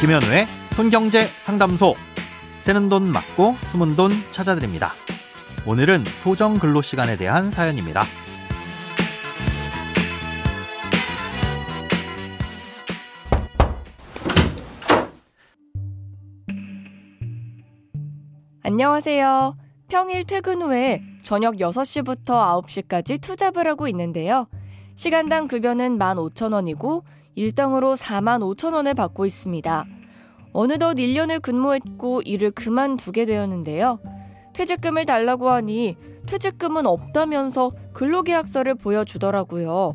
김현우의 손경제 상담소. 새는 돈 맞고 숨은 돈 찾아드립니다. 오늘은 소정 근로 시간에 대한 사연입니다. 안녕하세요. 평일 퇴근 후에 저녁 6시부터 9시까지 투잡을 하고 있는데요. 시간당 급여는 15,000원이고 일당으로 45,000원을 받고 있습니다. 어느덧 1년을 근무했고 일을 그만두게 되었는데요. 퇴직금을 달라고 하니 퇴직금은 없다면서 근로계약서를 보여주더라고요.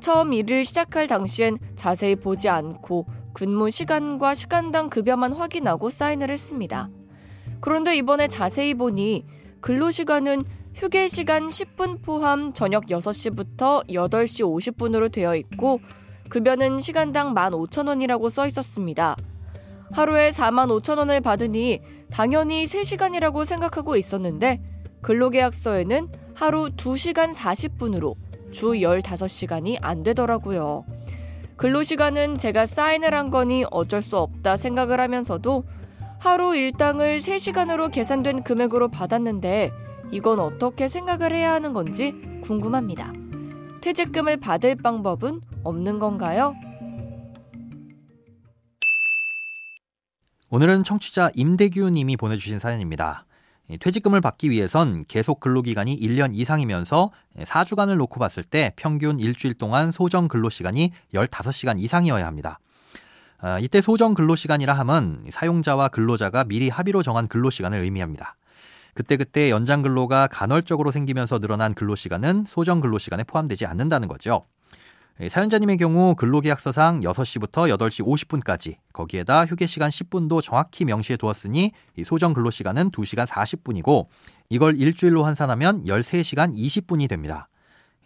처음 일을 시작할 당시엔 자세히 보지 않고 근무 시간과 시간당 급여만 확인하고 사인을 했습니다. 그런데 이번에 자세히 보니 근로시간은 휴게 시간 10분 포함 저녁 6시부터 8시 50분으로 되어 있고 급여는 시간당 15,000원이라고 써 있었습니다. 하루에 45,000원을 받으니 당연히 3시간이라고 생각하고 있었는데 근로계약서에는 하루 2시간 40분으로 주 15시간이 안 되더라고요. 근로시간은 제가 사인을 한 거니 어쩔 수 없다 생각을 하면서도 하루 일당을 3시간으로 계산된 금액으로 받았는데 이건 어떻게 생각을 해야 하는 건지 궁금합니다. 퇴직금을 받을 방법은 없는 건가요? 오늘은 청취자 임대규 님이 보내주신 사연입니다. 퇴직금을 받기 위해선 계속 근로기간이 1년 이상이면서 4주간을 놓고 봤을 때 평균 일주일 동안 소정 근로시간이 15시간 이상이어야 합니다. 아, 이때 소정 근로시간이라 함은 사용자와 근로자가 미리 합의로 정한 근로시간을 의미합니다. 그때그때 연장 근로가 간헐적으로 생기면서 늘어난 근로시간은 소정 근로시간에 포함되지 않는다는 거죠. 사연자님의 경우 근로계약서상 6시부터 8시 50분까지 거기에다 휴게시간 10분도 정확히 명시해 두었으니 소정 근로시간은 2시간 40분이고 이걸 일주일로 환산하면 13시간 20분이 됩니다.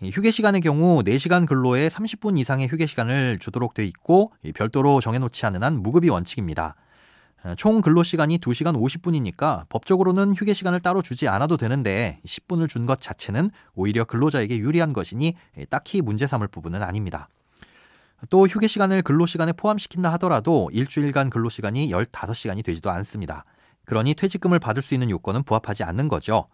휴게 시간의 경우 4시간 근로에 30분 이상의 휴게 시간을 주도록 돼 있고 별도로 정해놓지 않은 한 무급이 원칙입니다. 어, 총 근로 시간이 2시간 50분이니까 법적으로는 휴게 시간을 따로 주지 않아도 되는데 10분을 준 것 자체는 오히려 근로자에게 유리한 것이니 딱히 문제 삼을 부분은 아닙니다. 또 휴게 시간을 근로 시간에 포함시킨다 하더라도 일주일간 근로 시간이 15시간이 되지도 않습니다. 그러니 퇴직금을 받을 수 있는 요건은 부합하지 않는 거죠.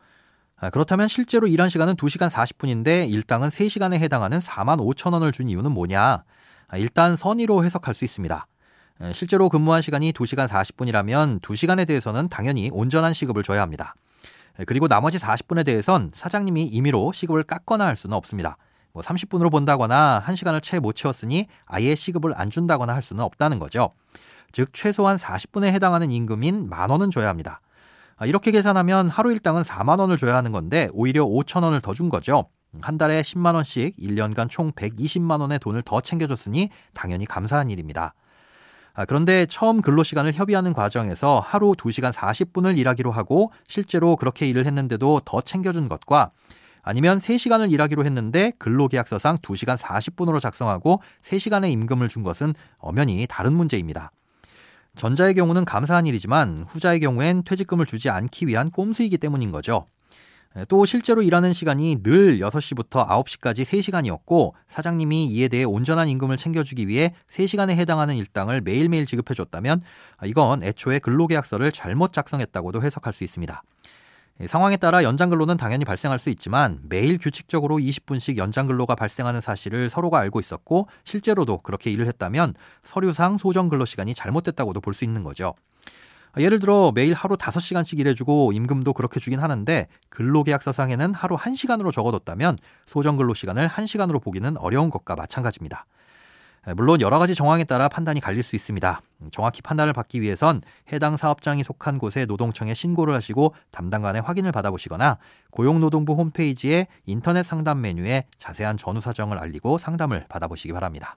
아, 그렇다면 실제로 일한 시간은 2시간 40분인데 일당은 3시간에 해당하는 4만 5천 원을 준 이유는 뭐냐? 아, 일단 선의로 해석할 수 있습니다. 실제로 근무한 시간이 2시간 40분이라면 2시간에 대해서는 당연히 온전한 시급을 줘야 합니다. 그리고 나머지 40분에 대해선 사장님이 임의로 시급을 깎거나 할 수는 없습니다. 뭐 30분으로 본다거나 1시간을 채 못 채웠으니 아예 시급을 안 준다거나 할 수는 없다는 거죠. 즉 최소한 40분에 해당하는 임금인 만 원은 줘야 합니다. 아, 이렇게 계산하면 하루 일당은 4만 원을 줘야 하는 건데 오히려 5천 원을 더 준 거죠. 한 달에 10만 원씩 1년간 총 120만 원의 돈을 더 챙겨줬으니 당연히 감사한 일입니다. 아, 그런데 처음 근로시간을 협의하는 과정에서 하루 2시간 40분을 일하기로 하고 실제로 그렇게 일을 했는데도 더 챙겨준 것과 아니면 3시간을 일하기로 했는데 근로계약서상 2시간 40분으로 작성하고 3시간의 임금을 준 것은 엄연히 다른 문제입니다. 전자의 경우는 감사한 일이지만 후자의 경우엔 퇴직금을 주지 않기 위한 꼼수이기 때문인 거죠. 또 실제로 일하는 시간이 늘 6시부터 9시까지 3시간이었고 사장님이 이에 대해 온전한 임금을 챙겨주기 위해 3시간에 해당하는 일당을 매일매일 지급해줬다면 이건 애초에 근로계약서를 잘못 작성했다고도 해석할 수 있습니다. 예, 상황에 따라 연장 근로는 당연히 발생할 수 있지만 매일 규칙적으로 20분씩 연장 근로가 발생하는 사실을 서로가 알고 있었고 실제로도 그렇게 일을 했다면 서류상 소정 근로 시간이 잘못됐다고도 볼 수 있는 거죠. 예를 들어 매일 하루 5시간씩 일해주고 임금도 그렇게 주긴 하는데 근로계약서상에는 하루 1시간으로 적어뒀다면 소정 근로 시간을 1시간으로 보기는 어려운 것과 마찬가지입니다. 물론 여러 가지 정황에 따라 판단이 갈릴 수 있습니다. 정확히 판단을 받기 위해선 해당 사업장이 속한 곳에 노동청에 신고를 하시고 담당관의 확인을 받아보시거나 고용노동부 홈페이지에 인터넷 상담 메뉴에 자세한 전후 사정을 알리고 상담을 받아보시기 바랍니다.